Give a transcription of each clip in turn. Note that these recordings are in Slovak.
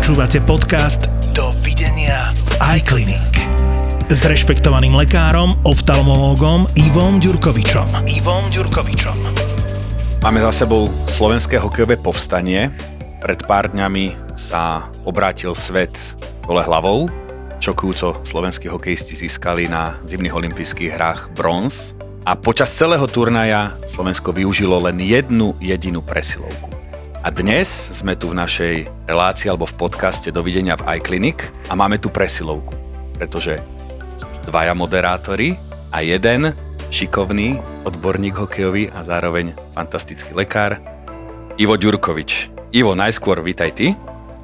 Počúvate podcast Dovidenia v iClinic s rešpektovaným lekárom, oftalmológom Ivom Ďurkovičom. Ivom Ďurkovičom. Máme za sebou slovenské hokejové povstanie. Pred pár dňami sa obrátil svet dole hlavou. Čokujúco slovenskí hokejisti získali na zimných olympijských hrách bronz. A počas celého turnaja Slovensko využilo len jednu jedinú presilovku. A dnes sme tu v našej relácii alebo v podcaste Dovidenia v iClinic a máme tu presilovku, pretože dvaja moderátori a jeden šikovný odborník hokejový a zároveň fantastický lekár Ivo Ďurkovič. Ivo, najskôr vítaj ty.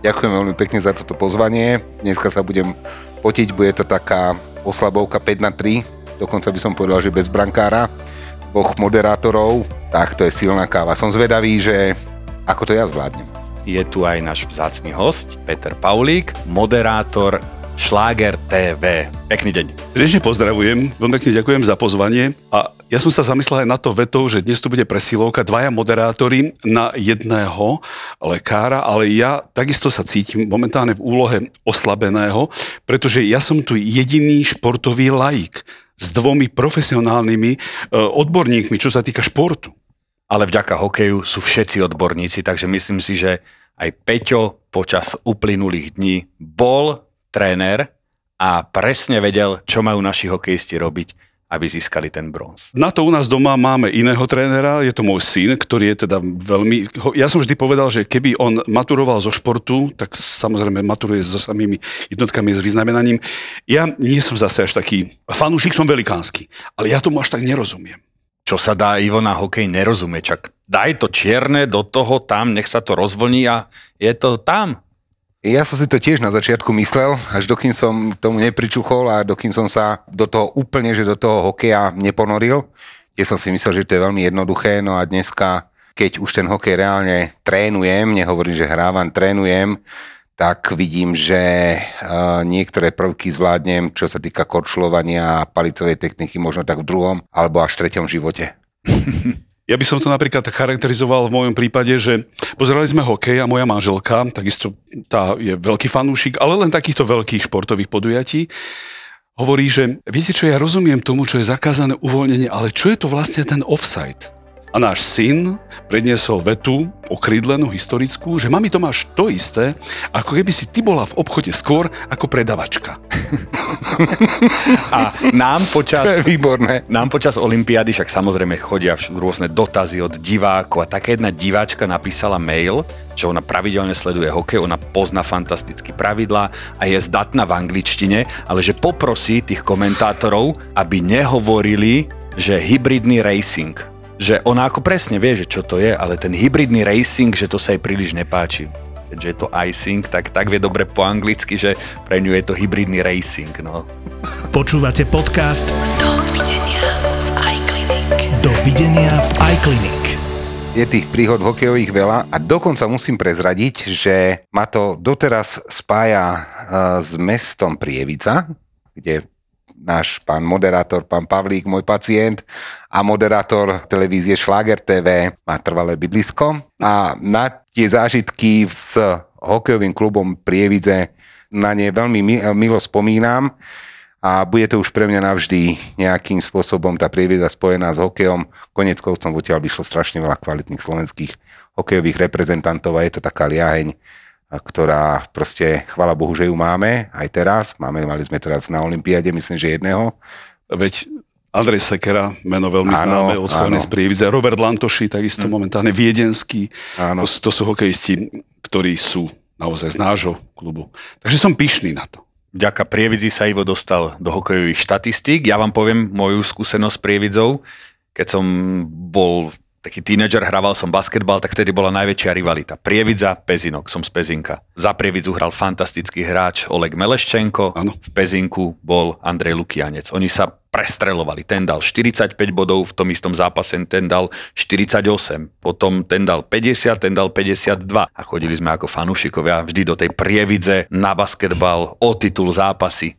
Ďakujem veľmi pekne za toto pozvanie. Dneska sa budem potiť, bude to taká oslabovka 5 na 3, dokonca by som povedal, že bez brankára, dvoch moderátorov, tak to je silná káva. Som zvedavý, že ako to ja zvládnem. Je tu aj náš vzácný host, Peter Paulík, moderátor Šláger TV. Pekný deň. Srdečne pozdravujem, veľmi pekne ďakujem za pozvanie a ja som sa zamyslel aj na to vetou, že dnes tu bude presilovka dvaja moderátori na jedného lekára, ale ja takisto sa cítim momentálne v úlohe oslabeného, pretože ja som tu jediný športový laik s dvomi profesionálnymi e, odborníkmi, čo sa týka športu ale vďaka hokeju sú všetci odborníci, takže myslím si, že aj Peťo počas uplynulých dní bol tréner a presne vedel, čo majú naši hokejisti robiť, aby získali ten bronz. Na to u nás doma máme iného trénera, je to môj syn, ktorý je teda veľmi... Ja som vždy povedal, že keby on maturoval zo športu, tak samozrejme maturuje so samými jednotkami s vyznamenaním. Ja nie som zase až taký... Fanúšik som velikánsky, ale ja tomu až tak nerozumiem čo sa dá Ivo na hokej nerozumie. Čak daj to čierne do toho tam, nech sa to rozvlní a je to tam. Ja som si to tiež na začiatku myslel, až dokým som tomu nepričuchol a dokým som sa do toho úplne, že do toho hokeja neponoril. Ja som si myslel, že to je veľmi jednoduché, no a dneska, keď už ten hokej reálne trénujem, nehovorím, že hrávam, trénujem, tak vidím, že niektoré prvky zvládnem, čo sa týka korčulovania a palicovej techniky, možno tak v druhom alebo až v treťom živote. Ja by som to napríklad charakterizoval v mojom prípade, že pozerali sme hokej a moja manželka, takisto tá je veľký fanúšik, ale len takýchto veľkých športových podujatí, hovorí, že viete čo, ja rozumiem tomu, čo je zakázané uvoľnenie, ale čo je to vlastne ten offside? A náš syn predniesol vetu okrídlenú historickú, že mami to máš to isté, ako keby si ty bola v obchode skôr ako predavačka. A nám počas... To je výborné. Nám počas Olympiády však samozrejme chodia rôzne dotazy od divákov a taká jedna diváčka napísala mail, že ona pravidelne sleduje hokej, ona pozná fantasticky pravidlá a je zdatná v angličtine, ale že poprosí tých komentátorov, aby nehovorili, že hybridný racing že ona ako presne vie, že čo to je, ale ten hybridný racing, že to sa jej príliš nepáči. Keďže je to icing, tak tak vie dobre po anglicky, že pre ňu je to hybridný racing. No. Počúvate podcast Dovidenia v iClinic. Dovidenia v iClinic. Je tých príhod hokejových veľa a dokonca musím prezradiť, že ma to doteraz spája e, s mestom Prievica, kde náš pán moderátor, pán Pavlík, môj pacient a moderátor televízie Schlager TV má trvalé bydlisko a na tie zážitky s hokejovým klubom Prievidze na ne veľmi milo spomínam a bude to už pre mňa navždy nejakým spôsobom tá prieviedza spojená s hokejom. Konec koncom odtiaľ by šlo strašne veľa kvalitných slovenských hokejových reprezentantov a je to taká liaheň ktorá proste, chvala Bohu, že ju máme aj teraz. Máme, mali sme teraz na Olympiáde, myslím, že jedného. Veď Andrej Sekera, meno veľmi áno, známe, odchovaný z Prievidze. Robert Lantoši, takisto mm. momentálne viedenský. Áno. To, to sú hokejisti, ktorí sú naozaj z nášho klubu. Takže som pyšný na to. Vďaka Prievidzi sa Ivo dostal do hokejových štatistík. Ja vám poviem moju skúsenosť s Prievidzou. Keď som bol taký tínedžer, hrával som basketbal, tak vtedy bola najväčšia rivalita. Prievidza, Pezinok, som z Pezinka. Za Prievidzu hral fantastický hráč Oleg Meleščenko, ano. v Pezinku bol Andrej Lukianec. Oni sa prestrelovali. Ten dal 45 bodov v tom istom zápase, ten dal 48, potom ten dal 50, ten dal 52 a chodili sme ako fanúšikovia vždy do tej Prievidze na basketbal o titul zápasy.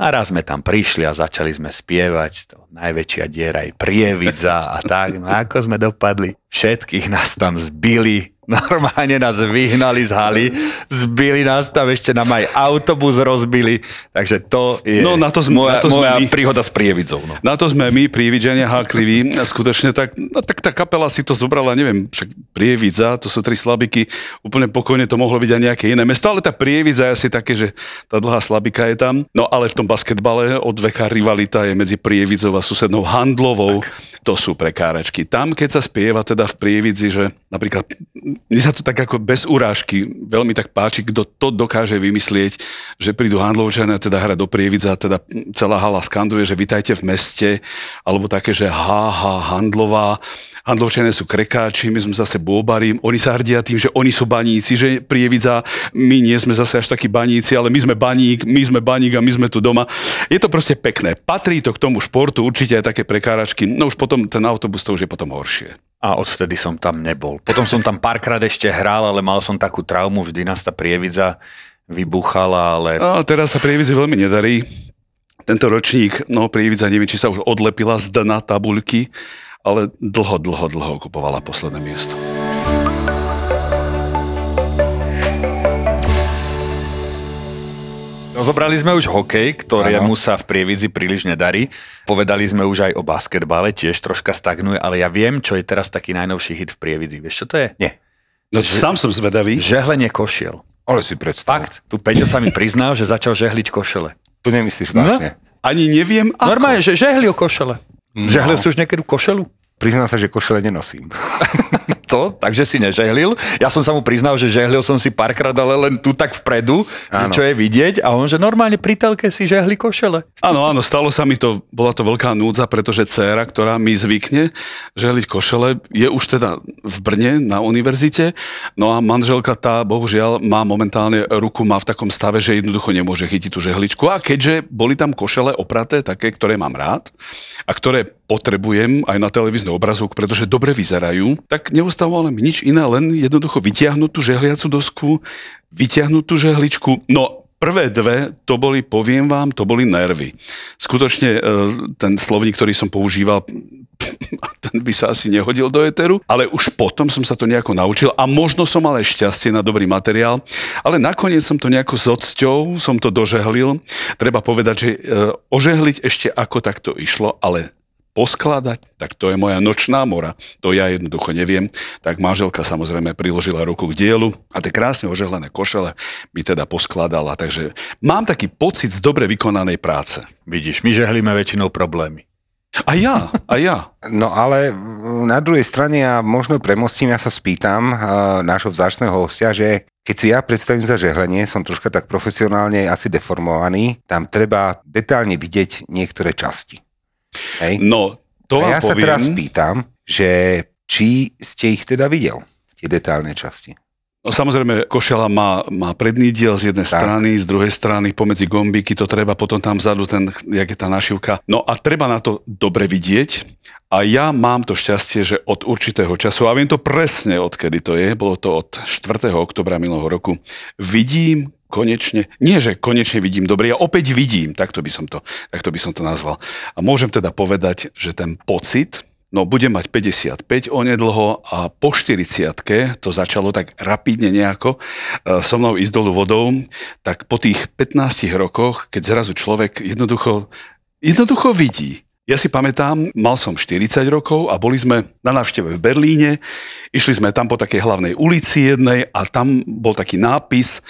A raz sme tam prišli a začali sme spievať, to najväčšia diera je prievidza a tak. No ako sme dopadli? Všetkých nás tam zbili, Normálne nás vyhnali z haly, zbili nás tam, ešte nám aj autobus rozbili, takže to je No, na to sme- moja, na to sme moja my. príhoda s Prievicou. No. Na to sme my, prívidžania hákliví, skutočne tak, no, tak tá kapela si to zobrala, neviem, však Prievidza, to sú tri slabiky, úplne pokojne to mohlo byť aj nejaké iné mesto, ale tá Prievidza je asi také, že tá dlhá slabika je tam. No ale v tom basketbale od veka rivalita je medzi Prievidzou a susednou Handlovou. To sú prekáračky. Tam, keď sa spieva teda v Prievidzi, že napríklad, mne sa to tak ako bez urážky veľmi tak páči, kto to dokáže vymyslieť, že prídu Handlovčania teda hrať do Prievidza a teda celá hala skanduje, že vitajte v meste, alebo také, že ha, ha, Handlová, Handlovčania sú krekáči, my sme zase bôbari, oni sa hrdia tým, že oni sú baníci, že Prievidza, my nie sme zase až takí baníci, ale my sme baník, my sme baník a my sme tu doma. Je to proste pekné. Patrí to k tomu športu, určite aj také prekáračky, no už potom ten autobus to už je potom horšie. A odvtedy som tam nebol. Potom som tam párkrát ešte hral, ale mal som takú traumu, vždy nás tá Prievidza vybuchala, ale A teraz sa Prievidzi veľmi nedarí. Tento ročník, no Prievidza, neviem, či sa už odlepila z dna tabuľky, ale dlho, dlho, dlho okupovala posledné miesto. Rozobrali sme už hokej, ktorému sa v Prievidzi príliš nedarí. Povedali sme už aj o basketbale, tiež troška stagnuje, ale ja viem, čo je teraz taký najnovší hit v Prievidzi. Vieš, čo to je? Nie. No, sám som zvedavý. Žehlenie košiel. Ale si predstav. Fakt, tu Peťo sa mi priznal, že začal žehliť košele. Tu nemyslíš vážne. Ani neviem, ako. Normálne, že žehlil košele. No. Žehlil si už niekedy košelu? Priznám sa, že košele nenosím. To, takže si nežehlil. Ja som sa mu priznal, že žehlil som si párkrát, ale len tu tak vpredu, Áno. čo je vidieť. A on, že normálne pri telke si žehli košele. Áno, áno, stalo sa mi to, bola to veľká núdza, pretože dcéra, ktorá mi zvykne žehliť košele, je už teda v Brne na univerzite, no a manželka tá, bohužiaľ, má momentálne ruku, má v takom stave, že jednoducho nemôže chytiť tú žehličku. A keďže boli tam košele opraté, také, ktoré mám rád a ktoré potrebujem aj na televízny obrazovku, pretože dobre vyzerajú, tak neostávalo mi nič iné, len jednoducho vytiahnuť tú žehliacu dosku, vytiahnuť tú žehličku. No, prvé dve, to boli, poviem vám, to boli nervy. Skutočne e, ten slovník, ktorý som používal, ten by sa asi nehodil do eteru, ale už potom som sa to nejako naučil a možno som mal aj šťastie na dobrý materiál, ale nakoniec som to nejako s odsťou, som to dožehlil. Treba povedať, že e, ožehliť ešte ako takto išlo, ale poskladať, tak to je moja nočná mora. To ja jednoducho neviem. Tak manželka samozrejme priložila ruku k dielu a tie krásne ožehlené košele mi teda poskladala. Takže mám taký pocit z dobre vykonanej práce. Vidíš, my žehlíme väčšinou problémy. A ja, a ja. No ale na druhej strane ja možno premostím, ja sa spýtam uh, nášho vzácného hostia, že keď si ja predstavím za žehlenie, som troška tak profesionálne asi deformovaný, tam treba detálne vidieť niektoré časti. Hej? No, to A vám ja sa poviem. teraz pýtam, že či ste ich teda videl, tie detálne časti. No samozrejme, košela má, má predný diel z jednej Tak. strany, z druhej strany pomedzi gombíky to treba, potom tam vzadu ten, jak je tá našivka. No a treba na to dobre vidieť. A ja mám to šťastie, že od určitého času, a viem to presne, odkedy to je, bolo to od 4. oktobra minulého roku, vidím konečne, nie že konečne vidím dobre, ja opäť vidím, takto by som to, takto by som to nazval. A môžem teda povedať, že ten pocit, No, budem mať 55 onedlho a po 40 to začalo tak rapidne nejako e, so mnou ísť dolu vodou, tak po tých 15 rokoch, keď zrazu človek jednoducho, jednoducho vidí. Ja si pamätám, mal som 40 rokov a boli sme na návšteve v Berlíne, išli sme tam po takej hlavnej ulici jednej a tam bol taký nápis,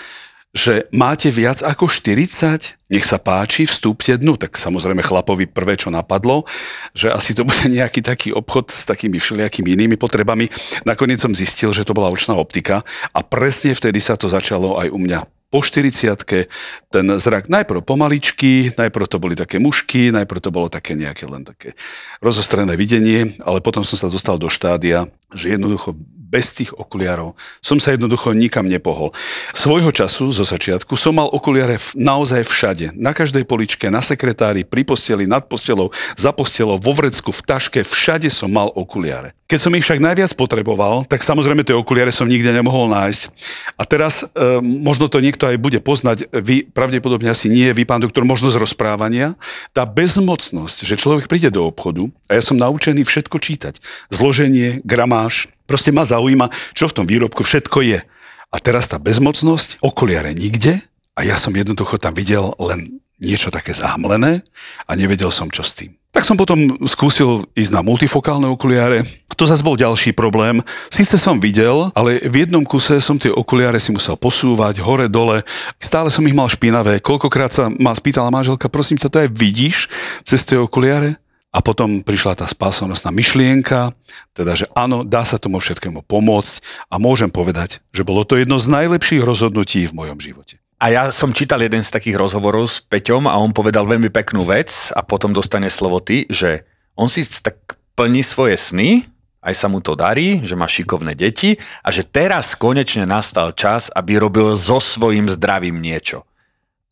že máte viac ako 40, nech sa páči, vstúpte dnu. Tak samozrejme chlapovi prvé, čo napadlo, že asi to bude nejaký taký obchod s takými všelijakými inými potrebami. Nakoniec som zistil, že to bola očná optika a presne vtedy sa to začalo aj u mňa po 40 ten zrak najprv pomaličky, najprv to boli také mušky, najprv to bolo také nejaké len také rozostrené videnie, ale potom som sa dostal do štádia, že jednoducho bez tých okuliarov som sa jednoducho nikam nepohol. Svojho času, zo začiatku, som mal okuliare naozaj všade. Na každej poličke, na sekretári, pri posteli, nad postelou, za postelou, vo vrecku, v taške, všade som mal okuliare. Keď som ich však najviac potreboval, tak samozrejme tie okuliare som nikde nemohol nájsť. A teraz e, možno to niekto aj bude poznať, vy pravdepodobne asi nie, vy pán doktor, možno z rozprávania, tá bezmocnosť, že človek príde do obchodu a ja som naučený všetko čítať. Zloženie, gramáž, Proste ma zaujíma, čo v tom výrobku všetko je. A teraz tá bezmocnosť, okuliare nikde a ja som jednoducho tam videl len niečo také zahmlené a nevedel som, čo s tým. Tak som potom skúsil ísť na multifokálne okuliare. To zase bol ďalší problém. Síce som videl, ale v jednom kuse som tie okuliare si musel posúvať hore, dole. Stále som ich mal špinavé. Koľkokrát sa ma spýtala manželka, prosím ťa, to aj vidíš cez tie okuliare? A potom prišla tá spásonosná myšlienka, teda, že áno, dá sa tomu všetkému pomôcť a môžem povedať, že bolo to jedno z najlepších rozhodnutí v mojom živote. A ja som čítal jeden z takých rozhovorov s Peťom a on povedal veľmi peknú vec a potom dostane slovo ty, že on si tak plní svoje sny, aj sa mu to darí, že má šikovné deti a že teraz konečne nastal čas, aby robil so svojím zdravím niečo.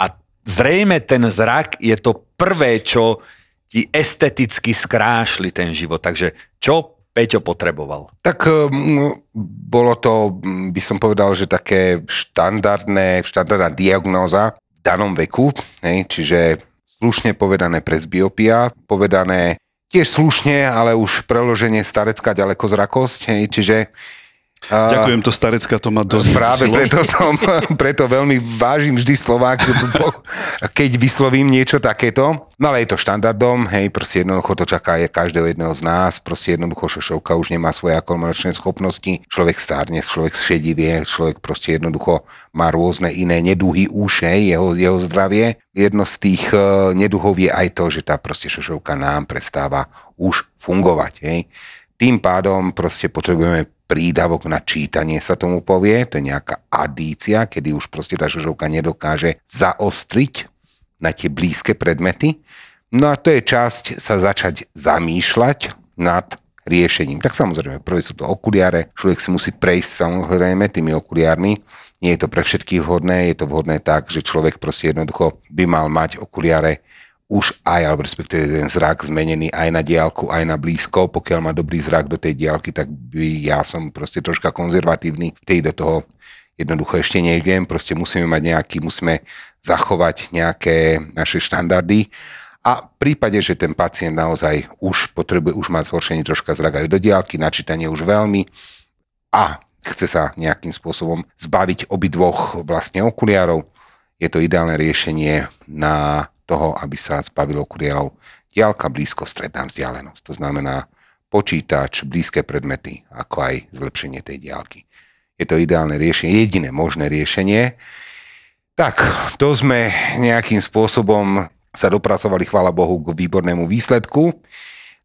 A zrejme ten zrak je to prvé, čo ti esteticky skrášli ten život. Takže čo Peťo potreboval? Tak um, bolo to, by som povedal, že také štandardné, štandardná diagnóza v danom veku, hej, čiže slušne povedané presbiopia, povedané tiež slušne, ale už preloženie starecká ďalekozrakosť, hej, čiže Ďakujem, to starecka to má dosť. Práve preto som, preto veľmi vážim vždy Slovák, keď vyslovím niečo takéto. No ale je to štandardom, hej, proste jednoducho to čaká je každého jedného z nás, proste jednoducho šošovka už nemá svoje akomodačné schopnosti, človek stárne, človek šedivie, človek proste jednoducho má rôzne iné neduhy už, hej, jeho, jeho zdravie. Jedno z tých uh, neduhov je aj to, že tá proste šošovka nám prestáva už fungovať, hej. Tým pádom proste potrebujeme prídavok na čítanie sa tomu povie, to je nejaká adícia, kedy už proste tá žožovka nedokáže zaostriť na tie blízke predmety. No a to je časť sa začať zamýšľať nad riešením. Tak samozrejme, prvé sú to okuliare, človek si musí prejsť samozrejme tými okuliármi, nie je to pre všetkých vhodné, je to vhodné tak, že človek proste jednoducho by mal mať okuliare už aj, alebo respektíve ten zrak zmenený aj na diálku, aj na blízko. Pokiaľ má dobrý zrak do tej diálky, tak by ja som proste troška konzervatívny. Tej do toho jednoducho ešte neviem, proste musíme mať nejaký, musíme zachovať nejaké naše štandardy. A v prípade, že ten pacient naozaj už potrebuje, už má zhoršenie troška zrak aj do diálky, načítanie už veľmi a chce sa nejakým spôsobom zbaviť obidvoch vlastne okuliarov, je to ideálne riešenie na toho, aby sa zbavilo kuriérov diálka, blízko, stredná vzdialenosť. To znamená počítač, blízke predmety, ako aj zlepšenie tej diálky. Je to ideálne riešenie, jediné možné riešenie. Tak, to sme nejakým spôsobom sa dopracovali, chvála Bohu, k výbornému výsledku.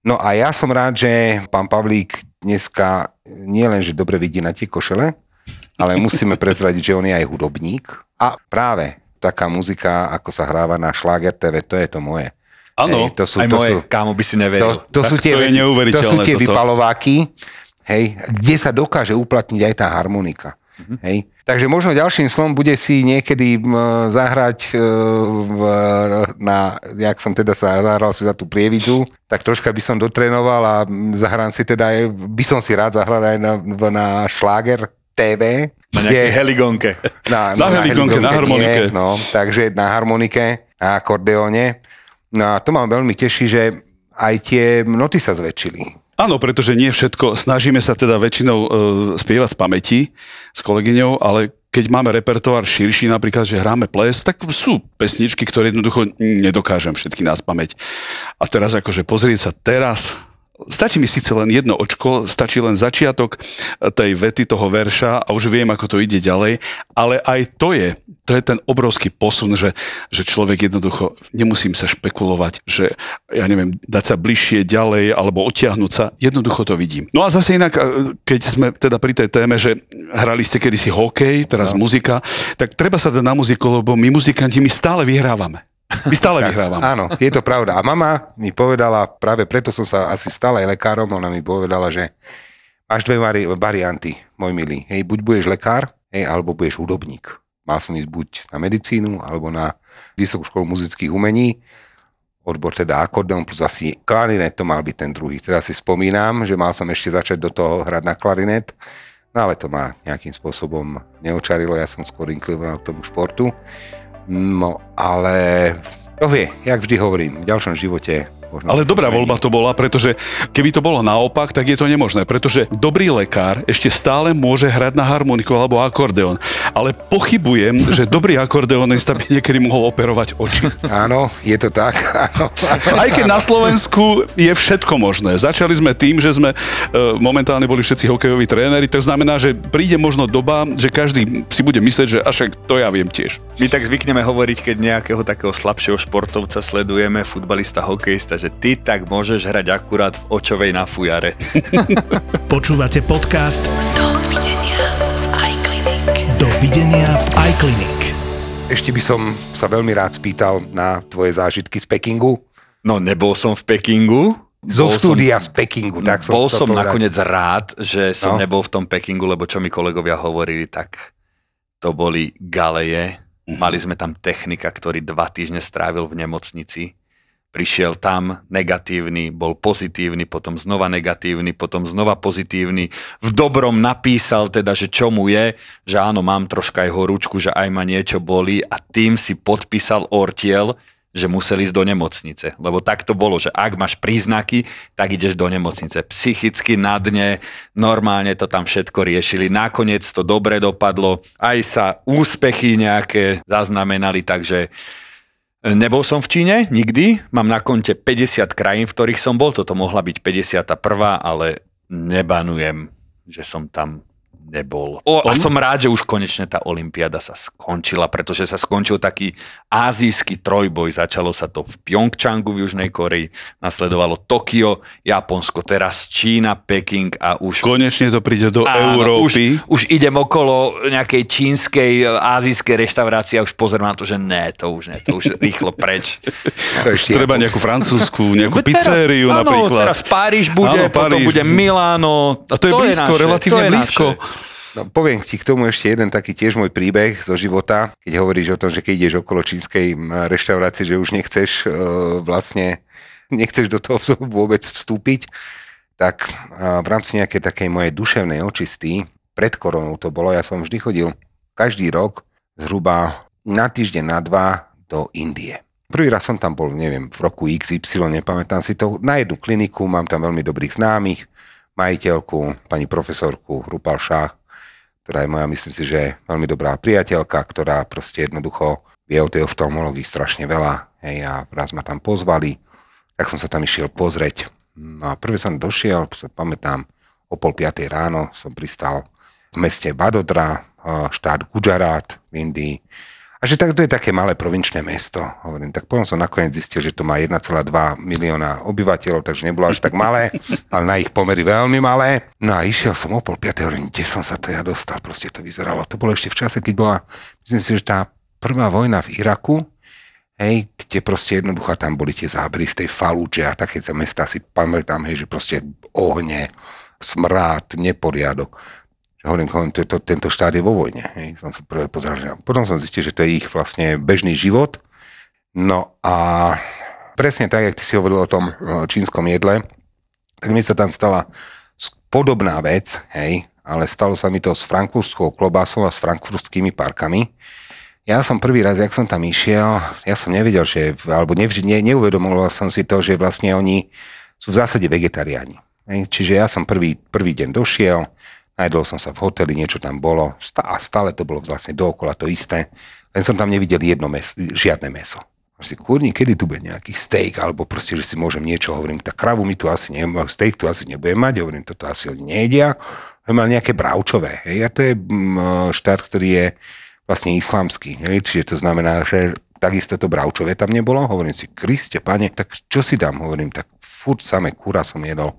No a ja som rád, že pán Pavlík dneska nie len, že dobre vidí na tie košele, ale musíme prezradiť, že on je aj hudobník. A práve taká muzika, ako sa hráva na Schlager TV, to je to moje. Áno, to sú, aj to moje, sú, kámo by si neveril. To, to, sú tie, to, veci, to sú tie toto. vypalováky, hej, kde sa dokáže uplatniť aj tá harmonika. Mm-hmm. Hej. Takže možno ďalším slom bude si niekedy zahrať e, na, jak som teda sa zahral si za tú prievidzu, tak troška by som dotrénoval a zahrám si teda, by som si rád zahral aj na, na šláger TV. Na nejakej heligonke. Na, na, na heligonke, na harmonike. Nie, no, takže na harmonike a akordeóne. No a to ma veľmi teší, že aj tie noty sa zväčšili. Áno, pretože nie všetko, snažíme sa teda väčšinou e, spievať z pamäti s kolegyňou, ale keď máme repertoár širší, napríklad, že hráme ples, tak sú pesničky, ktoré jednoducho nedokážem všetky nás pamäť. A teraz akože pozrieť sa teraz Stačí mi síce len jedno očko, stačí len začiatok tej vety toho verša a už viem, ako to ide ďalej, ale aj to je, to je ten obrovský posun, že, že človek jednoducho, nemusím sa špekulovať, že ja neviem, dať sa bližšie ďalej alebo odtiahnuť sa, jednoducho to vidím. No a zase inak, keď sme teda pri tej téme, že hrali ste kedysi hokej, teraz no. muzika, tak treba sa dať na muziku, lebo my muzikanti, my stále vyhrávame. My stále vyhrávam. Áno, je to pravda. A mama mi povedala, práve preto som sa asi stále aj lekárom, ona mi povedala, že máš dve vari- varianty, môj milý. Hej, buď budeš lekár, hej, alebo budeš hudobník. Mal som ísť buď na medicínu, alebo na Vysokú školu muzických umení, odbor teda akordeon plus asi klarinet, to mal byť ten druhý. Teraz si spomínam, že mal som ešte začať do toho hrať na klarinet, no ale to ma nejakým spôsobom neočarilo, ja som skôr inklinoval k tomu športu. No, ale to vie, jak vždy hovorím, v ďalšom živote Možno Ale dobrá zmení. voľba to bola, pretože keby to bolo naopak, tak je to nemožné, pretože dobrý lekár ešte stále môže hrať na harmoniku alebo akordeón. Ale pochybujem, že dobrý akordeonista by niekedy mohol operovať oči. Áno, je to tak. Áno. Aj keď na Slovensku je všetko možné. Začali sme tým, že sme e, momentálne boli všetci hokejoví tréneri, to znamená, že príde možno doba, že každý si bude myslieť, že až to ja viem tiež. My tak zvykneme hovoriť, keď nejakého takého slabšieho športovca sledujeme, futbalista, hokejista, že ty tak môžeš hrať akurát v očovej na fujare. Počúvate podcast Dovidenia v iClinic. Dovidenia v iClinic. Ešte by som sa veľmi rád spýtal na tvoje zážitky z Pekingu. No nebol som v Pekingu. Zo Bol štúdia z Pekingu, tak som bol som povedať. nakoniec rád, že som No. nebol v tom Pekingu, lebo čo mi kolegovia hovorili, tak to boli galeje. Mhm. Mali sme tam technika, ktorý dva týždne strávil v nemocnici. Prišiel tam negatívny, bol pozitívny, potom znova negatívny, potom znova pozitívny. V dobrom napísal teda, že čo mu je, že áno, mám troška aj horúčku, že aj ma niečo boli a tým si podpísal ortiel, že musel ísť do nemocnice. Lebo tak to bolo, že ak máš príznaky, tak ideš do nemocnice. Psychicky na dne, normálne to tam všetko riešili. Nakoniec to dobre dopadlo, aj sa úspechy nejaké zaznamenali, takže nebol som v Číne nikdy. Mám na konte 50 krajín, v ktorých som bol. Toto mohla byť 51, ale nebanujem, že som tam nebol. O, a som rád, že už konečne tá olympiáda sa skončila, pretože sa skončil taký azijský trojboj. Začalo sa to v Pyeongchangu v Južnej Koreji, nasledovalo Tokio, Japonsko, teraz Čína, Peking a už... Konečne to príde do Áno, Európy. Už, už idem okolo nejakej čínskej, azijskej reštaurácie a už pozerám na to, že ne, to už ne, to už rýchlo preč. To ešte Treba nejakú francúzskú, nejakú pizzériu áno, napríklad. teraz Paríž bude, Áno, potom Paríž. bude Miláno. A to je blízko, relatívne blízko. No, poviem ti k tomu ešte jeden taký tiež môj príbeh zo života, keď hovoríš o tom, že keď ideš okolo čínskej reštaurácie, že už nechceš e, vlastne, nechceš do toho vôbec vstúpiť, tak e, v rámci nejakej takej mojej duševnej očisty, pred koronou to bolo, ja som vždy chodil každý rok zhruba na týždeň, na dva do Indie. Prvý raz som tam bol, neviem, v roku XY, nepamätám si to, na jednu kliniku, mám tam veľmi dobrých známych, majiteľku, pani profesorku Rupal Šah, ktorá je moja, myslím si, že veľmi dobrá priateľka, ktorá proste jednoducho vie o tej oftalmológii strašne veľa. Hej, a raz ma tam pozvali, tak som sa tam išiel pozrieť. No a prvý som došiel, sa pamätám, o pol piatej ráno som pristal v meste Vadodra, eh, štát Gujarat v Indii. A že tak to je také malé provinčné mesto. Hovorím, tak potom som nakoniec zistil, že to má 1,2 milióna obyvateľov, takže nebolo až tak malé, ale na ich pomery veľmi malé. No a išiel som o pol piatej, hovorím, kde som sa to ja dostal, proste to vyzeralo. To bolo ešte v čase, keď bola, myslím si, že tá prvá vojna v Iraku, hej, kde proste jednoducho tam boli tie zábery z tej Falúče a takéto mesta si pamätám, hej, že proste ohne, smrád, neporiadok. Hovorím, hovorím to, to, tento štát je vo vojne. Hej. Som sa prvé pozeral, potom som zistil, že to je ich vlastne bežný život. No a presne tak, jak ty si hovoril o tom čínskom jedle, tak mi sa tam stala podobná vec, hej, ale stalo sa mi to s frankfurtskou klobásou a s frankfurtskými parkami. Ja som prvý raz, jak som tam išiel, ja som nevedel, že, alebo nevž, ne, neuvedomoval som si to, že vlastne oni sú v zásade vegetariáni. Hej. Čiže ja som prvý, prvý deň došiel, najdol som sa v hoteli, niečo tam bolo a stále to bolo vlastne dookola to isté, len som tam nevidel jedno meso, žiadne meso. Si kurni, kedy tu bude nejaký steak, alebo proste, že si môžem niečo, hovorím, tak kravu mi tu asi nemá, steak tu asi nebudem mať, hovorím, toto asi oni nejedia, ale mal nejaké bravčové, hej, a to je mm, štát, ktorý je vlastne islamský, hej, čiže to znamená, že takisto to bravčové tam nebolo, hovorím si, Kriste, pane, tak čo si dám, hovorím, tak furt samé kura som jedol,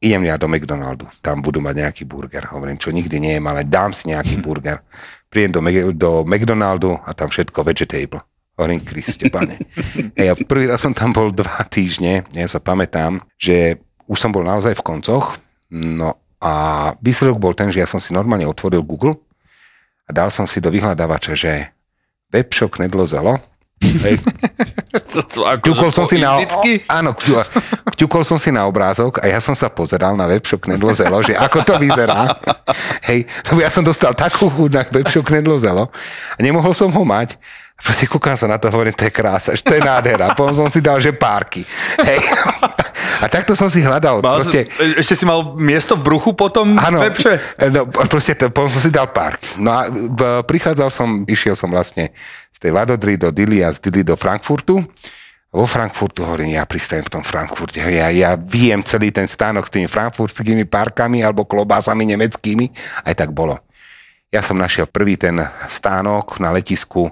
idem ja do McDonaldu, tam budú mať nejaký burger, hovorím, čo nikdy nie je, ale dám si nejaký burger, prídem do, Mac- do McDonaldu a tam všetko vegetable. Hovorím, Kriste, pane. Hej, ja prvý raz som tam bol dva týždne, ja sa pamätám, že už som bol naozaj v koncoch, no a výsledok bol ten, že ja som si normálne otvoril Google a dal som si do vyhľadávača, že webshop nedlo zelo. Hej, To, to, ako Kťukol som si na... Áno, kťu- kťukol som si na obrázok a ja som sa pozeral na webshop Knedlo Zelo, že ako to vyzerá. Hej, lebo ja som dostal takú chuť na webshop Knedlo Zelo a nemohol som ho mať. A proste kúkam sa na to, hovorím, to je krása, to je nádhera. Potom som si dal, že párky. Hej. A takto som si hľadal. Mal, Proste, ešte si mal miesto v bruchu potom Áno, lepšie? no, proste to, potom som si dal park. No a b- prichádzal som, išiel som vlastne tej Vadodry do Dili a z Dili do Frankfurtu. Vo Frankfurtu hovorím, ja pristajem v tom Frankfurte. Ja, ja viem celý ten stánok s tými frankfurtskými parkami alebo klobásami nemeckými. Aj tak bolo. Ja som našiel prvý ten stánok na letisku.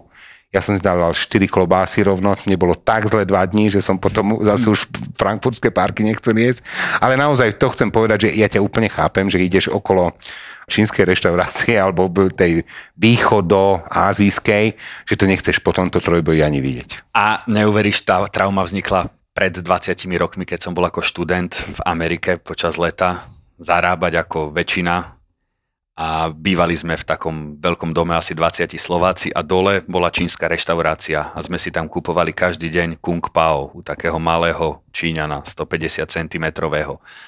Ja som dal 4 klobásy rovno, mne bolo tak zle dva dní, že som potom zase už frankfurtské parky nechcel jesť. Ale naozaj to chcem povedať, že ja ťa úplne chápem, že ideš okolo čínskej reštaurácie alebo tej východo-azijskej, že to nechceš po tomto trojboji ani vidieť. A neuveríš, tá trauma vznikla pred 20 rokmi, keď som bol ako študent v Amerike počas leta zarábať ako väčšina a bývali sme v takom veľkom dome asi 20 Slováci a dole bola čínska reštaurácia a sme si tam kupovali každý deň kung pao u takého malého Číňana 150 cm.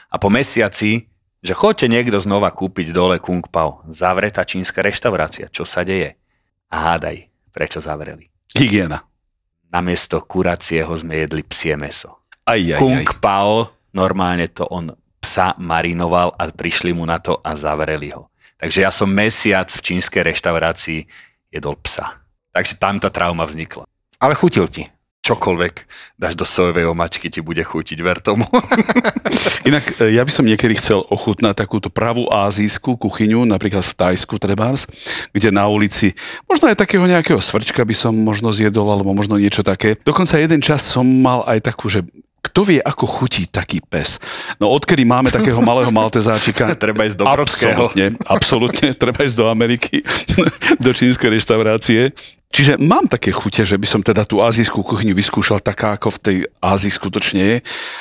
A po mesiaci, že chodte niekto znova kúpiť dole kung pao, zavretá čínska reštaurácia, čo sa deje? A hádaj, prečo zavreli? Hygiena. namiesto kuracieho sme jedli psie meso. Aj, aj, Kung aj. Pao, normálne to on psa marinoval a prišli mu na to a zavreli ho. Takže ja som mesiac v čínskej reštaurácii jedol psa. Takže tam tá trauma vznikla. Ale chutil ti. Čokoľvek dáš do sojovej omačky, ti bude chutiť, ver tomu. Inak e, ja by som niekedy chcel ochutnať takúto pravú azijskú kuchyňu, napríklad v Tajsku trebárs, kde na ulici možno aj takého nejakého svrčka by som možno zjedol, alebo možno niečo také. Dokonca jeden čas som mal aj takú, že kto vie, ako chutí taký pes? No odkedy máme takého malého maltezáčika? Treba ísť do Brodského. Absolutne, absolútne, treba ísť do Ameriky, do čínskej reštaurácie. Čiže mám také chute, že by som teda tú azijskú kuchyňu vyskúšal taká, ako v tej Ázii skutočne je,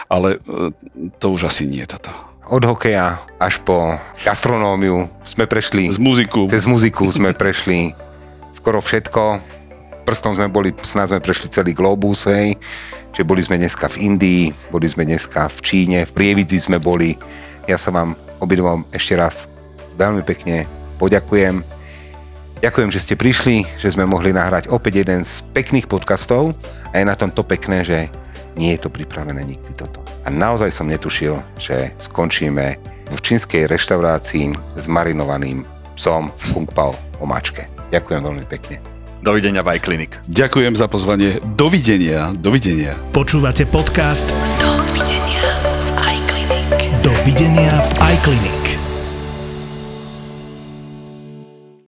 ale e, to už asi nie je toto. Od hokeja až po gastronómiu sme prešli. Z muziku. Cez muziku sme prešli skoro všetko. Prstom sme boli, snad sme prešli celý globus, hej. Čiže boli sme dneska v Indii, boli sme dneska v Číne, v Prievidzi sme boli. Ja sa vám obidvom ešte raz veľmi pekne poďakujem. Ďakujem, že ste prišli, že sme mohli nahrať opäť jeden z pekných podcastov a je na tom to pekné, že nie je to pripravené nikdy toto. A naozaj som netušil, že skončíme v čínskej reštaurácii s marinovaným psom v Kung Pao omáčke. Ďakujem veľmi pekne. Dovidenia v iClinic. Ďakujem za pozvanie. Dovidenia. Dovidenia. Počúvate podcast Dovidenia v iClinic. Dovidenia v iClinic.